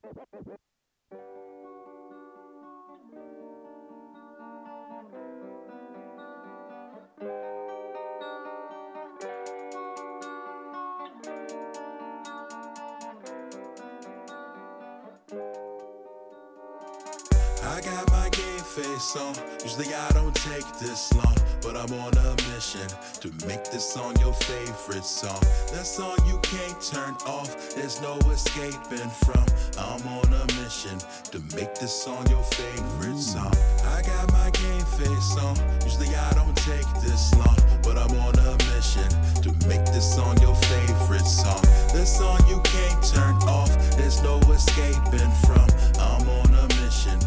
My face. Usually I don't take this long, but I'm on a mission to make this song your favorite song. That song you can't turn off, there's no escaping from. I'm on a mission to make this song your favorite song. I got my game face on. Usually I don't take this long, but I'm on a mission to make this song your favorite song. That song you can't turn off, there's no escaping from. I'm on a mission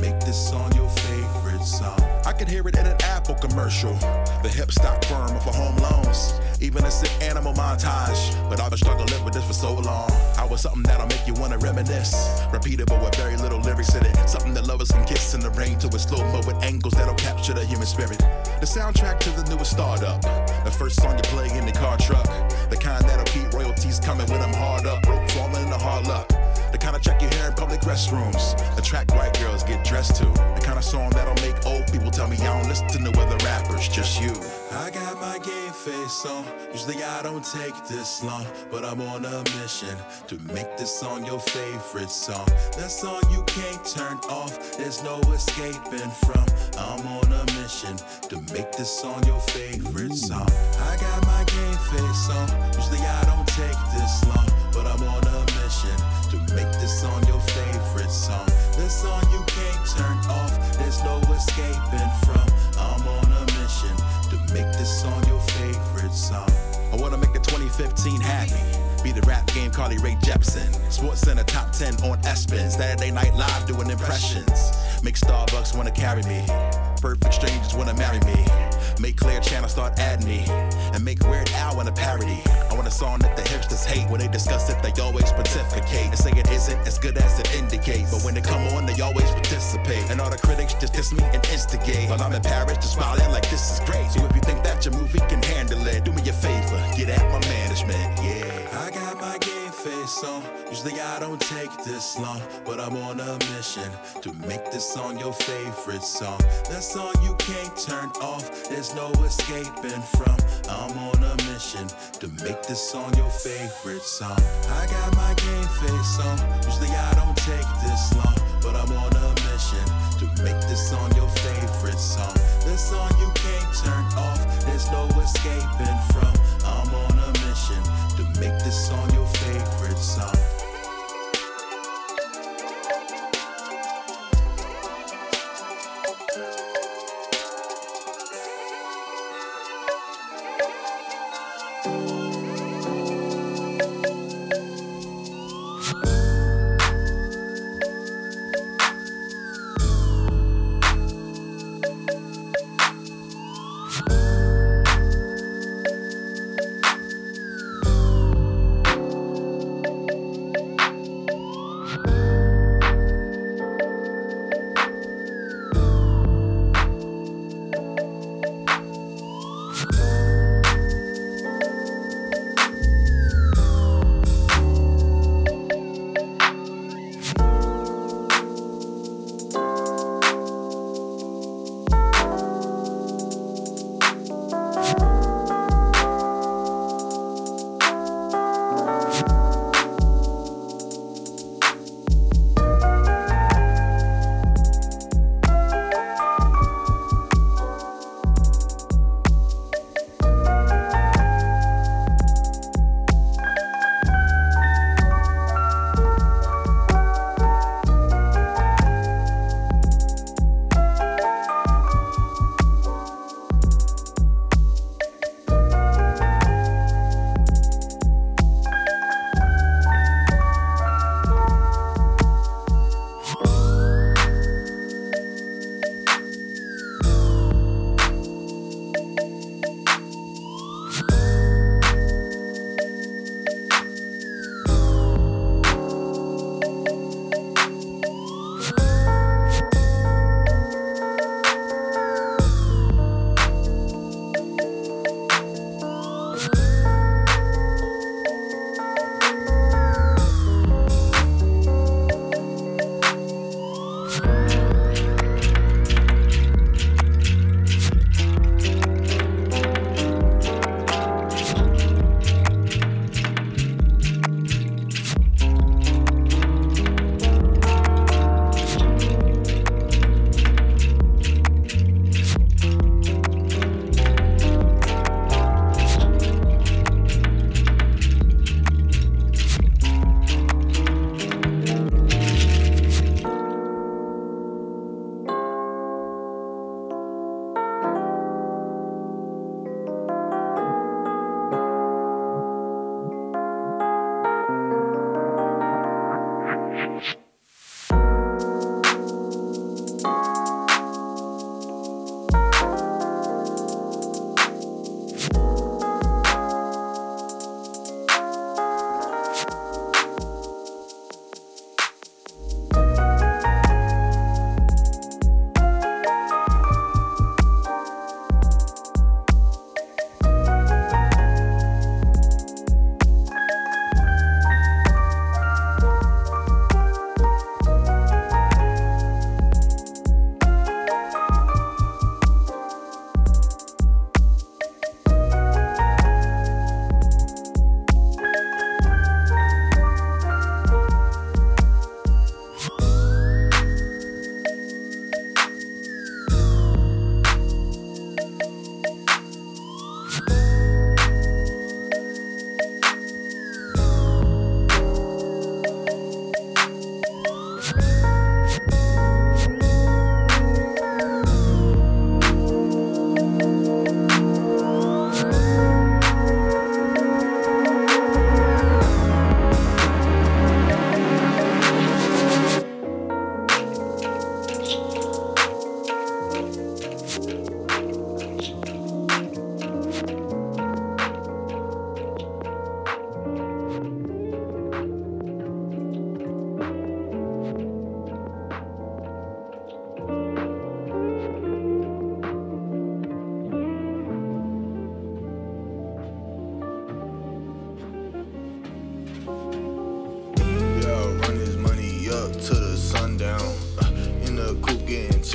make this song your favorite song. I could hear it in an Apple commercial. The hip stock firm for home loans. Even a sick animal montage. But I've been struggling with this for so long. I was something that'll make you wanna reminisce. Repeatable with very little lyrics in it. Something that lovers can kiss in the rain to a slow mo with angles that'll capture the human spirit. The soundtrack to the newest startup. The first song you play in the car truck. The kind that'll keep royalties coming when I'm hard up. Broke falling into hard luck. The kind of track you hear in public restrooms. The track white girls get dressed to. The kind of song that'll make old people tell me I don't listen to other rappers, just you. I got my game face on. Usually I don't take this long, but I'm on a mission to make this song your favorite song. That song you can't turn off, there's no escaping from. I'm on a mission to make this song your favorite song. I got my game face on. Usually I don't take this long, this song your favorite song. That song you can't turn off, there's no escaping from. I'm on a mission to make this song your favorite song. I wanna make the 2015 happy. Be the rap game Carly Rae Jepsen. Sports Center top 10 on ESPN. Saturday Night Live doing impressions. Make Starbucks wanna carry me. Perfect strangers wanna marry me. Make Clear Channel start adding me. And make Weird Al wanna parody. I want a song that the hipsters hate. When they discuss it, they always pontificate. And say it isn't as good as it indicates. But when they come on, they always participate. And all the critics just diss me and instigate. While I'm in Paris, just smiling like this is great. So if you think that your movie can handle it, do me a favor. Get at my management, yeah. Face on. Usually I don't take this long, but I'm on a mission to make this song your favorite song. That song you can't turn off, there's no escaping from. I'm on a mission to make this song your favorite song. I got my game face on. Usually I don't take this long, but I'm on a mission to make this song your favorite song. That song you can't turn off, there's no escaping from. I'm on a mission to make this song your favorite song.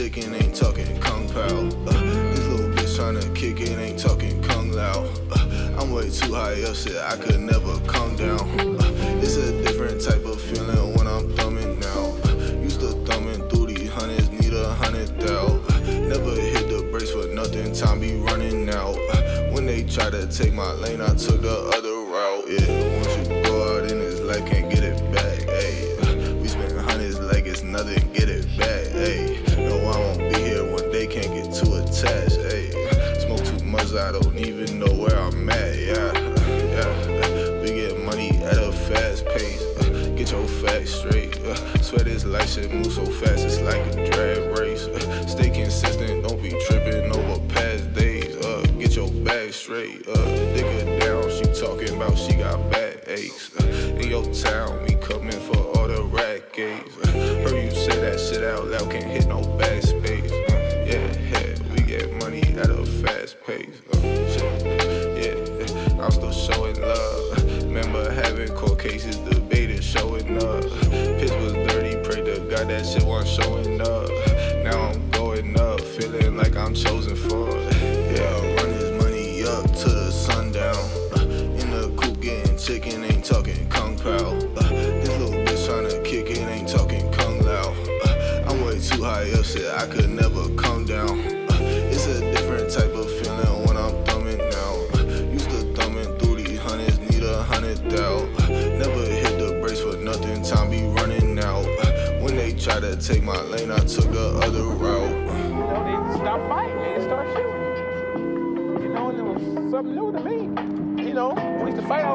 Ain't talking kung pao. Uh, this little bitch tryna kick it, ain't talking kung lao. Uh, I'm way too high up, shit, I could never come down. Uh, it's a different type of feeling when I'm thumbing now. Uh, used to thumbing through these hundreds, need a hundred thou. Uh, never hit the brakes for nothing, time be running out. Uh, when they try to take my lane, I took the other even know where I'm at. Yeah, yeah, we get money at a fast pace. Uh, get your facts straight. Uh, swear this life shit move so fast, it's like a drag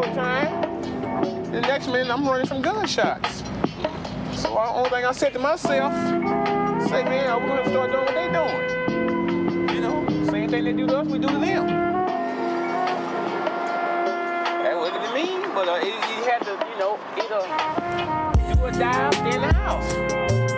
the time. The next minute, I'm running from gunshots. So the only thing I said to myself, say, man, I'm gonna start doing what they doing. You know, same thing they do to us, we do to them. That wasn't to me, but uh, you had to, you know, either do or die, in the house.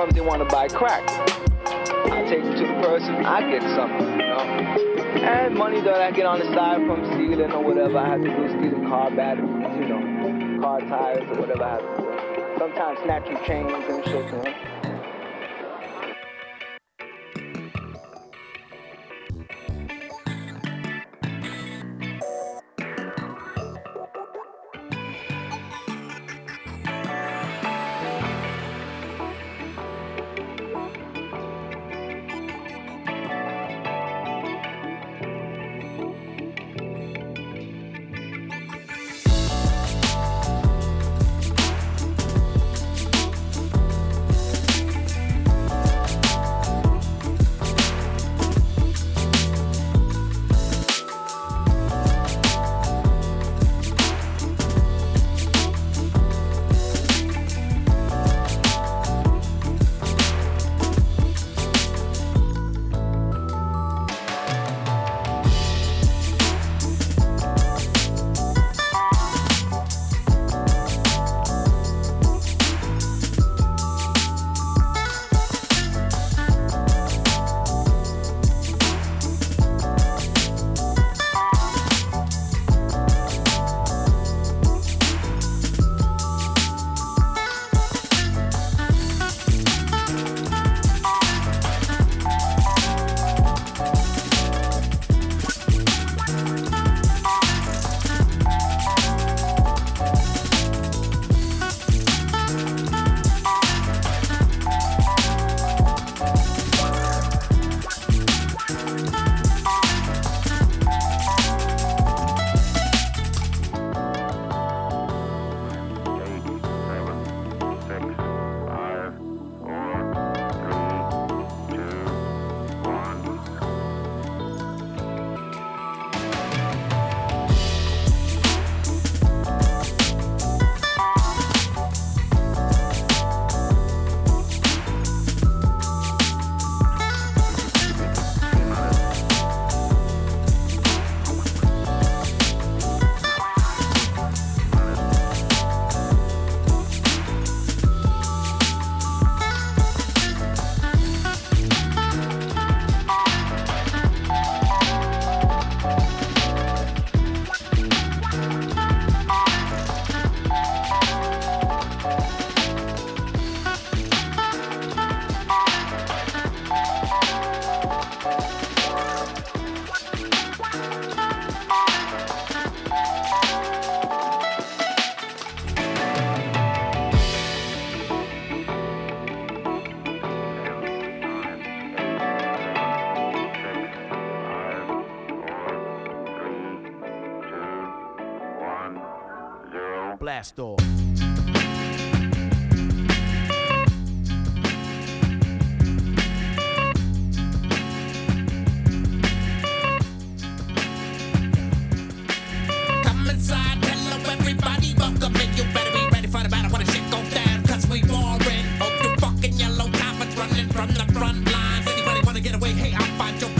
Comes and want to buy crack. I take it to the person, I get something, you know. And money that I get on the side from stealing or whatever I have to do, stealing car batteries, you know, car tires or whatever I have to do. Sometimes snatching chains and shit, you know. front lines. Anybody wanna get away? Hey, I'll find your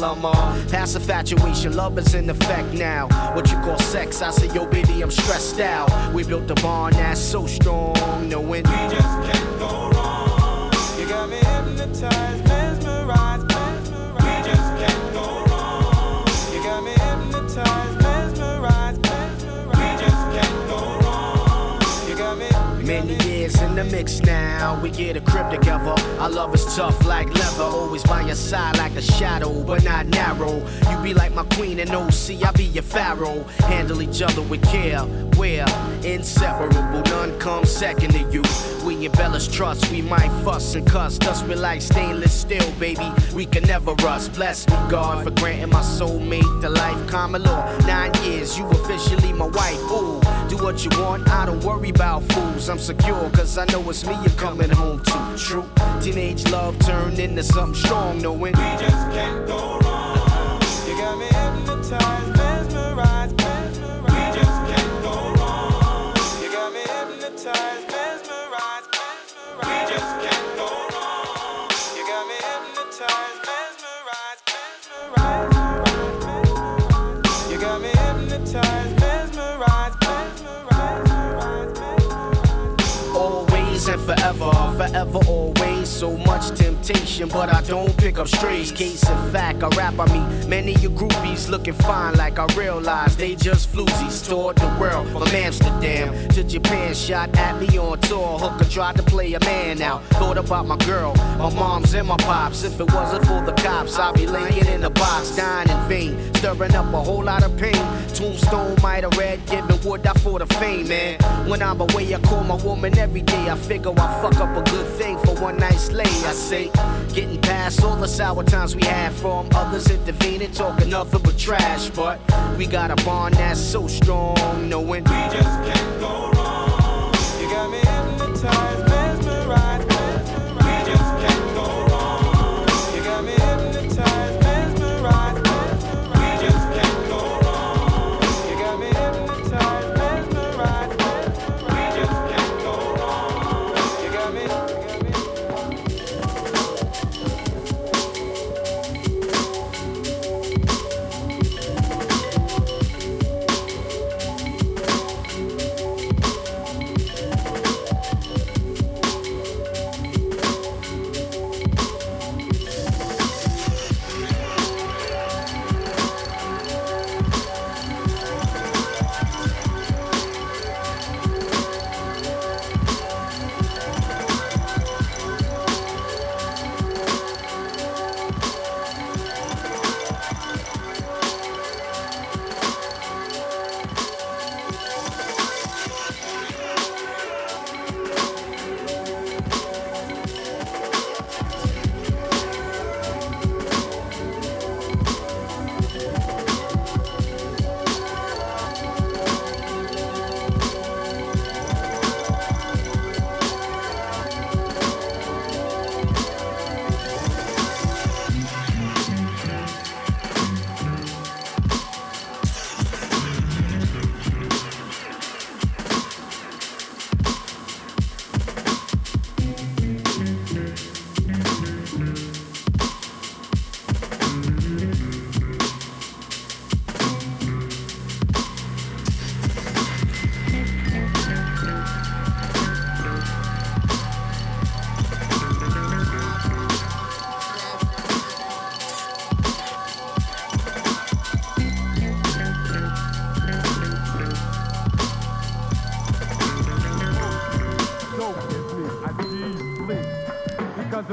I'm all past infatuation, love is in effect now. What you call sex, I say, yo, baby, I'm stressed out. We built a bond that's so strong, knowing we just can't in the mix now. We get a crib together. Our love is tough like leather. Always by your side like a shadow, but not narrow. You be like my queen and OC, I be your pharaoh. Handle each other with care. We're inseparable, none comes second to you. We embellish trust, we might fuss and cuss. Thus, we like stainless steel, baby. We can never rust. Bless me, God, for granting my soulmate the life. Common law, nine years, you officially my wife. Ooh, do what you want, I don't worry about fools. I'm secure, cause I know it's me you're coming home to. True, teenage love turned into something strong, knowing we just can't go forever, always. So much temptation, but I don't pick up strays. Case in fact, I rap on me. Many of your groupies looking fine, like I realize they just floozies. Toured the world from Amsterdam to Japan, shot at me on tour. Hooker tried to play a man out. Thought about my girl, my moms, and my pops. If it wasn't for the cops, I'd be laying in a box, dying in vain, stirring up a whole lot of pain. Tombstone might have read, giving wood out for the fame, man. When I'm away, I call my woman every day. I figure I fuck up a good thing for one night's lay. I say, getting past all the sour times we had from others intervening, talking nothing but trash. But we got a bond that's so strong, knowing we just can't go wrong. You got me hypnotized, mesmerized.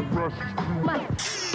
impressed you.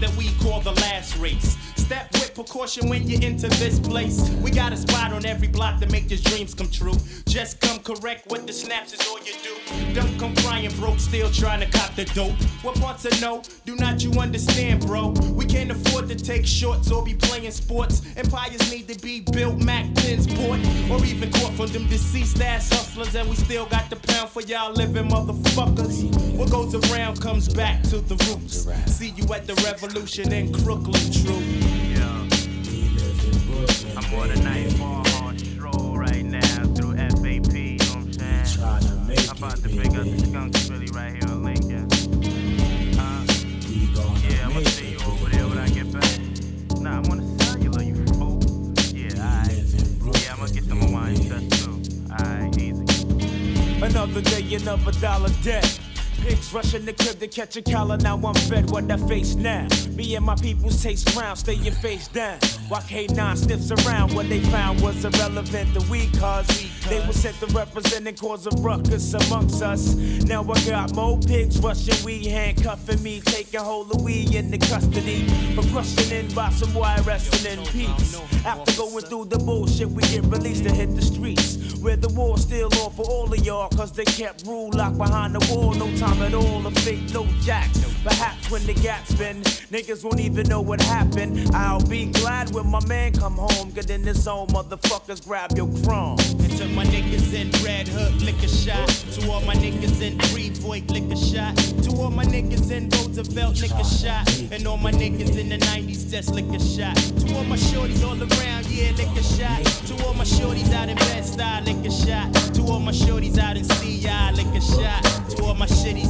That we call the last race. Precaution when you enter this place. We got a spot on every block to make your dreams come true. Just come correct with the snaps is all you do. Don't come crying broke, still trying to cop the dope. What parts of no? Do not you understand, bro? We can't afford to take shorts or be playing sports. Empires need to be built, Mac 10s bought, or even caught from them deceased ass hustlers. And we still got the pound for y'all living motherfuckers. What goes around comes back to the roots. See you at the revolution in Crooklyn, true. I'm a night ball on stroll right now through FAP, you know what I'm saying? I'm about to pick up the skunk Philly right here on Lincoln. Uh, yeah, I'm gonna see you over there when I get back. Nah, I'm on the cellular, you fool. Yeah, alright. Yeah, I'm gonna get some Hawaiian stuff too. Alright, easy. Another day, another dollar debt. Pigs rushing the crib to catch a collar. Now I'm fed what I face now. Me and my peoples taste ground, staying face down. While K9 sniffs around, what they found was irrelevant to we cause they were sent to represent and cause a ruckus amongst us. Now I got more pigs rushing, we handcuffing me, taking hold of we into custody. For questioning by some wire wrestling in peace. After going through the bullshit, we get released to hit the streets. Where the war's still on for all of y'all, cause they kept rule locked behind the wall. No time at all to fake no jacks. Perhaps when the gap's been, niggas won't even know what happened. I'll be glad when my man come home, get in his zone, motherfuckers grab your chrome. And to my niggas in Red Hook, lick a shot. To all my niggas in Frevoy, lick a shot. To all my niggas in Roosevelt, a shot. And all my niggas in the 90s, just lick a shot. To all my shorties all around, yeah, lick a shot. To all my shorties out in Bed-Stuy, lick a shot. To all my shorties out in CI, lick a shot. To all my shitties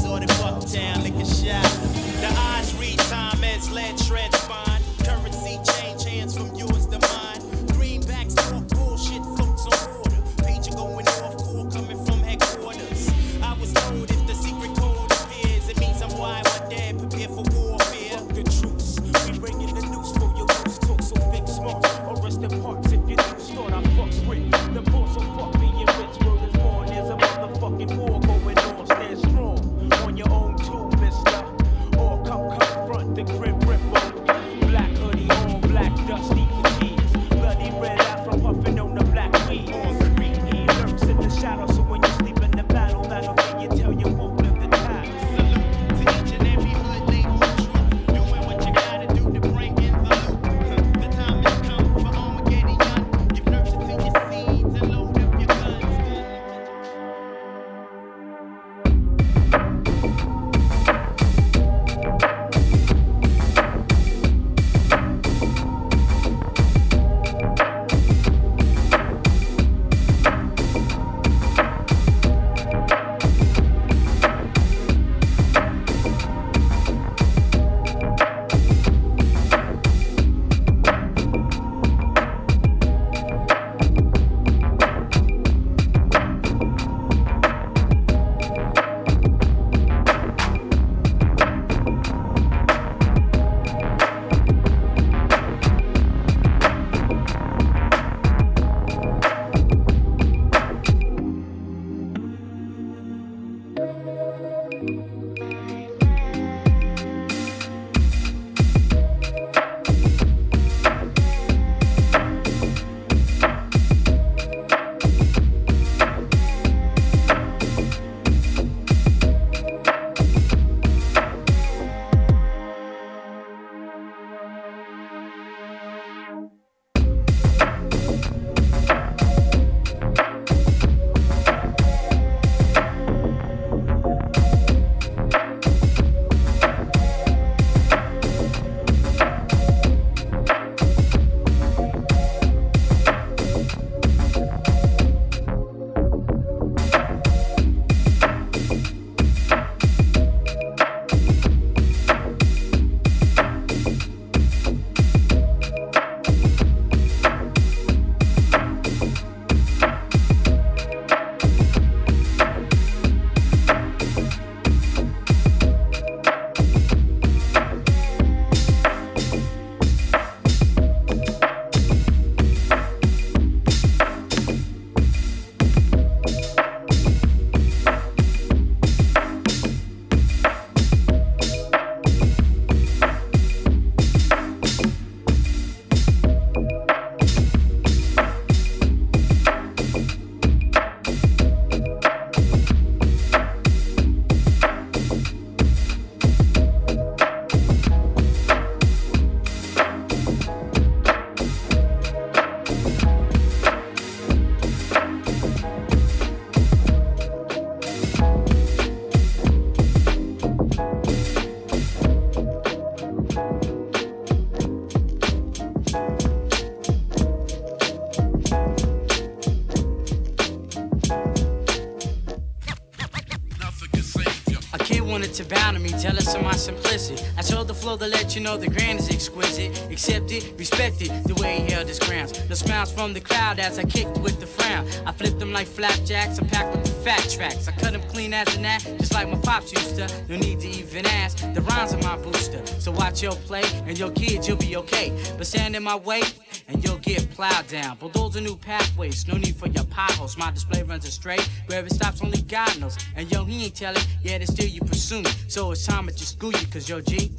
abound to bow to me, jealous of my simplicity. I told the flow to let you know the grand is exquisite. Accept it, respect it, the way he held his grounds. The smiles from the crowd as I kicked with the frown. I flipped them like flapjacks, I packed with the fat tracks. I cut them clean as an act, just like my pops used to. No need to even ask, the rhymes are my booster. So watch your play, and your kids, you'll be okay. But stand in my way, and you'll get plowed down. Bulldoze new pathways, no need for your potholes. My display runs astray, where it stops, only God knows. And yo, he ain't telling, yet it's still you me. So it's time to just school you, cause yo, G,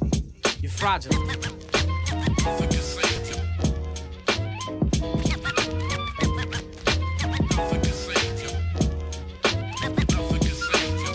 you're fraudulent.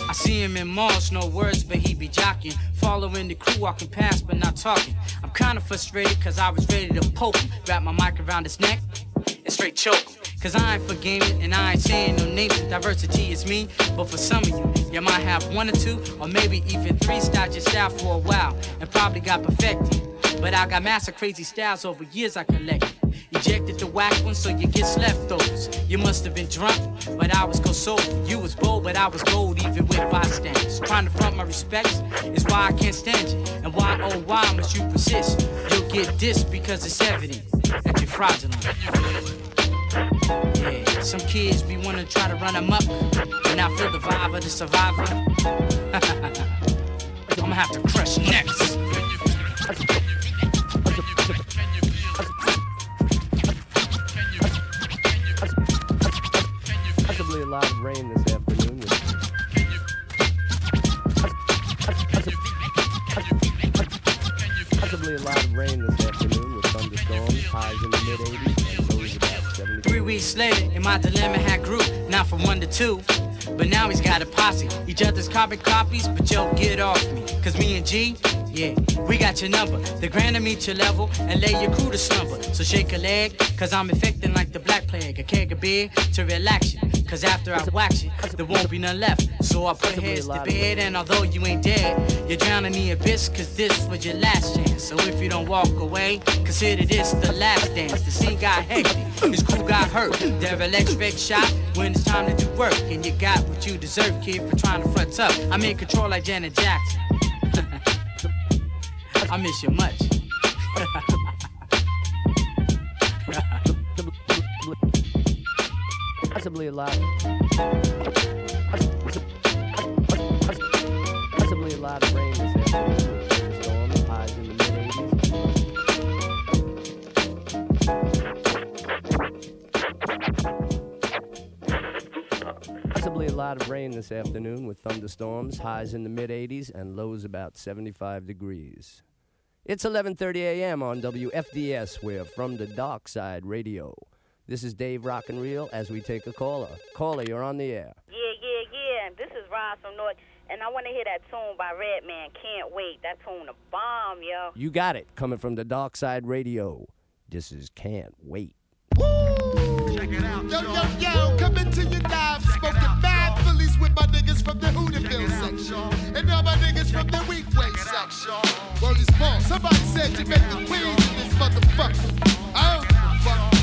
I see him in malls, no words, but he be jocking. Following the crew, walking past, but not talking. I'm kinda frustrated, cause I was ready to poke him. Wrap my mic around his neck and straight choke him. Cause I ain't for gaming and I ain't saying no names. Diversity is me, but for some of you, you might have one or two, or maybe even three styles your style for a while and probably got perfected. But I got master crazy styles over years I collected. Ejected the whack one so you get leftovers. You must have been drunk, but I was go sober. You was bold, but I was gold even with bystanders. Trying to front my respects is why I can't stand you. And why, oh, why must you persist? You'll get dissed because it's evident that you're fraudulent. Yeah, some kids be wanna try to run amok, and I feel the vibe of the survivor. I'ma have to crush next. Possibly a lot of rain this afternoon. Possibly a lot of rain this afternoon with thunderstorms, highs in the mid 80s, weeks later, and my dilemma had grew, not from one to two. But now he's got a posse, each other's carbon copies, but yo, get off me. Cause me and G, yeah, we got your number. The grand to meet your level and lay your crew to slumber. So shake a leg, cause I'm infecting like the black plague. A keg of beer to relax you. Cause after I wax you, there won't be none left. So I put heads to bed, and although you ain't dead, you're drowning in the abyss, cause this was your last chance. So if you don't walk away, consider this the last dance. The scene got hectic, his crew got hurt. Their electric shot when it's time to do work. And you got what you deserve, kid, for trying to front tough. I'm in control like Janet Jackson. I miss you much. Possibly a lot. Possibly a lot of rain this afternoon with thunderstorms, highs in the mid 80s. Possibly a lot of rain this afternoon with thunderstorms, highs in the mid 80s and lows about 75 degrees. It's 11:30 a.m. on WFDS. We're from the Dark Side Radio. This is Dave Rock and Reel as we take a caller. Caller, you're on the air. Yeah, yeah, yeah. This is Ron from North, and I want to hear that tune by Redman. Can't wait. That tune a bomb, yo. You got it. Coming from the Dark Side Radio. This is Can't Wait. Woo! Check it out, yo, yo, yo, coming to your live, smoking mad Phillies with my niggas from the Hooterville section. And all my niggas from the Weequahic section. Word is born. Somebody said you make the queens in this motherfucker. I don't give a fuck.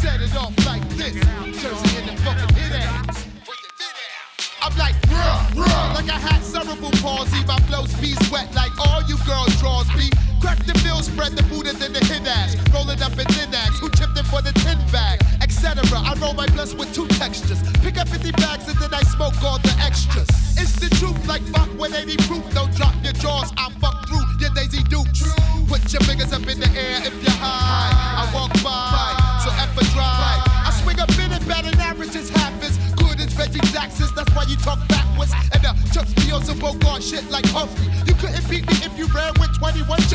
Set it off like this. Jersey in the fucking hit ass. I'm like, bruh, bruh, like I had cerebral palsy. My flows be wet like all you girls draws be. Crack the bill, spread the Buddha, then the hit ass. Rolling up in thin ass, who chipped in for the tin bag, etc. I roll my blunts with two textures. Pick up 50 bags and then I smoke all the extras. It's the truth, like fuck with 80 proof. Don't drop your jaws, I'm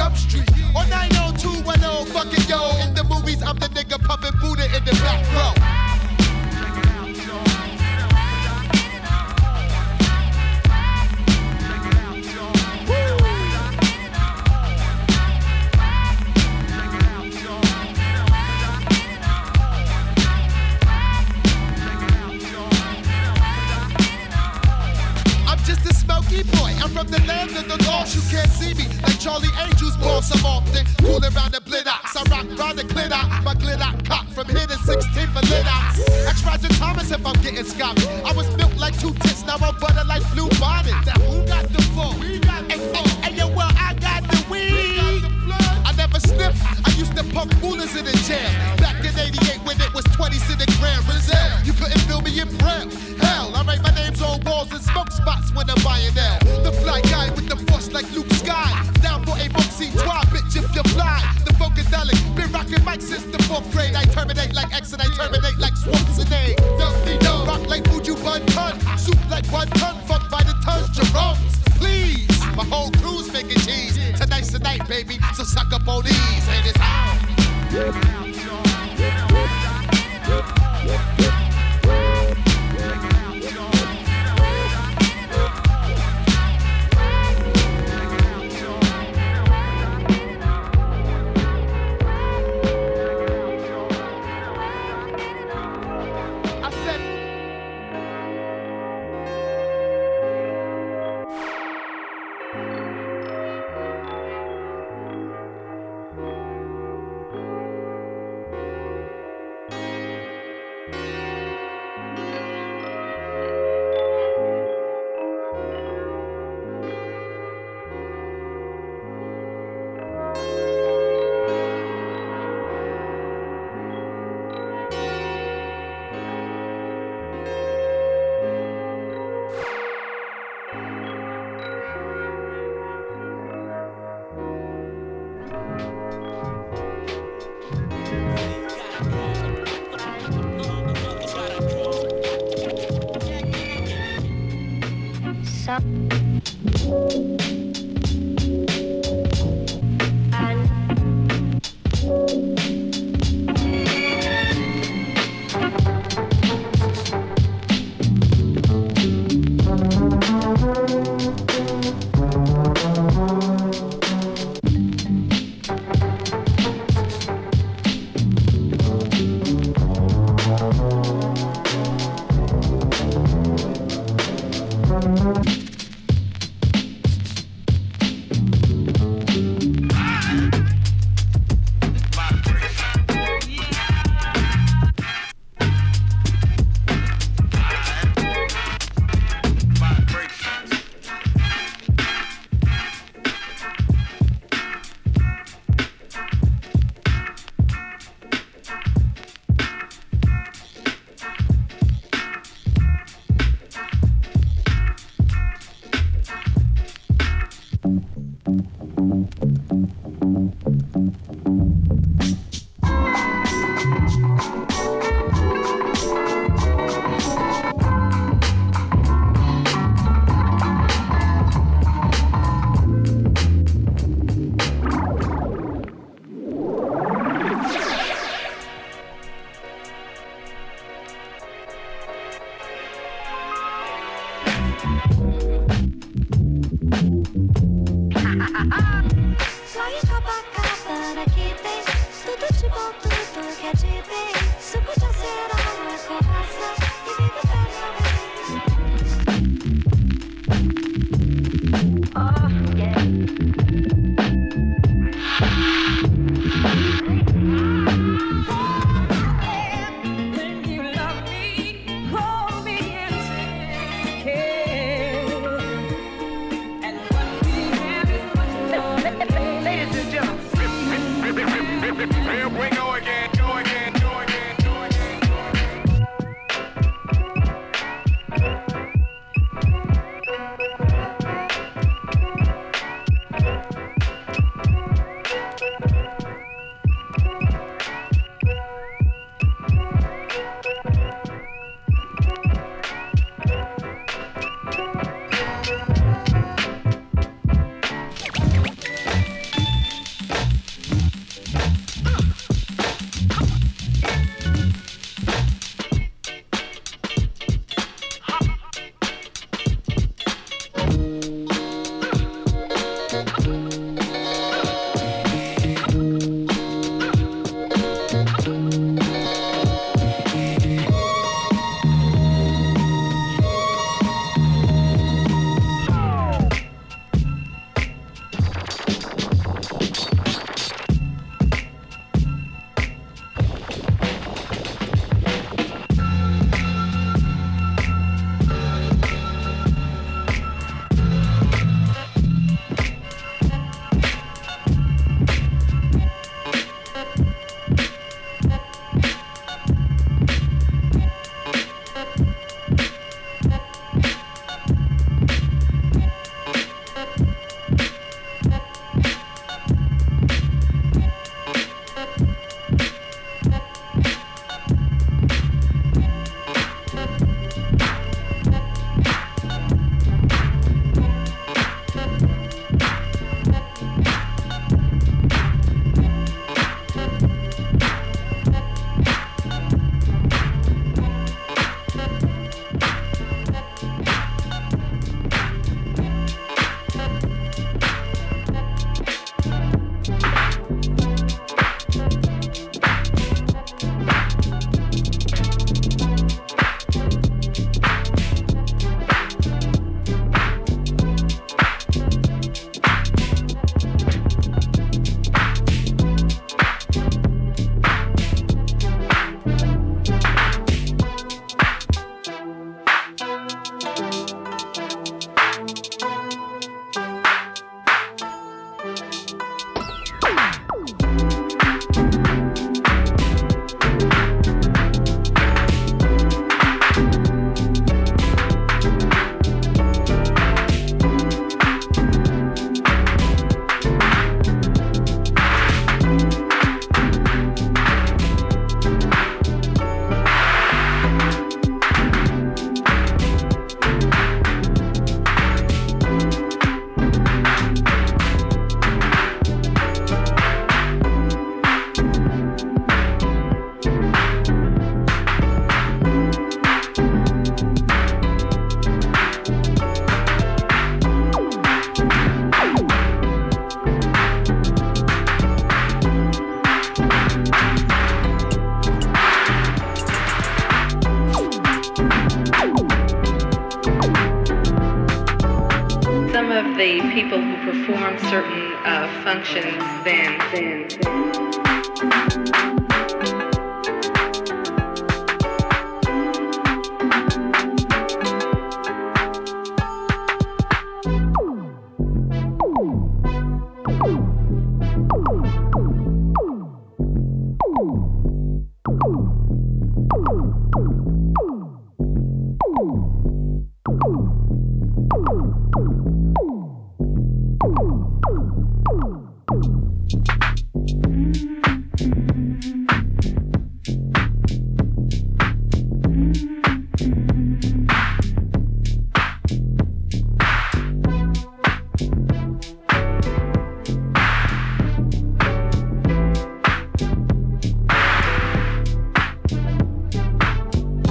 21 Jump Street. Or 90210, fuck it, yo. In the movies, I'm the nigga pumping Buddha in the back row.